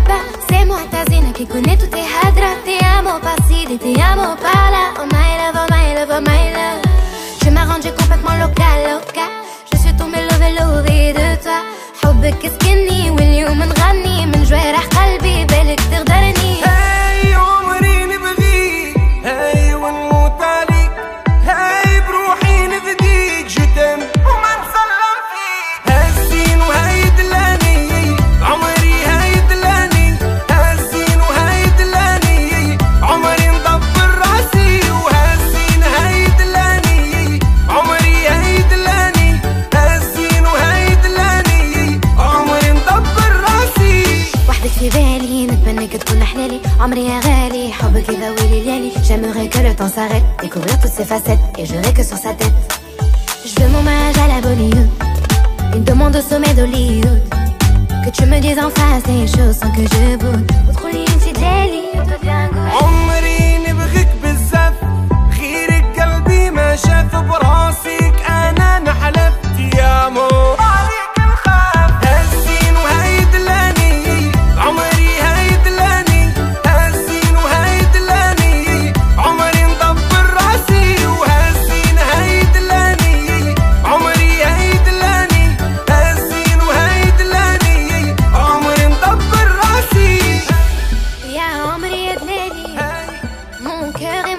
je sais pas, c'est moi ta zine qui connaît tous tes hadras. Te amo par-ci, te amo par-là. Oh my love, oh my love, oh my love. Je m'arrange complètement local, local. Je suis tombée love, love de toi. حبك اسكني واليوم نغني عمري يا غالي حبك يضوي لي ليالي J'aimerais que le temps s'arrête Découvrir toutes ses facettes Et je que sur sa tête Je veux mon mariage à la Bollywood Une demande au sommet d'Hollywood Que tu me dises en face des choses sans que je boude وتقولي انتي دلالي cœur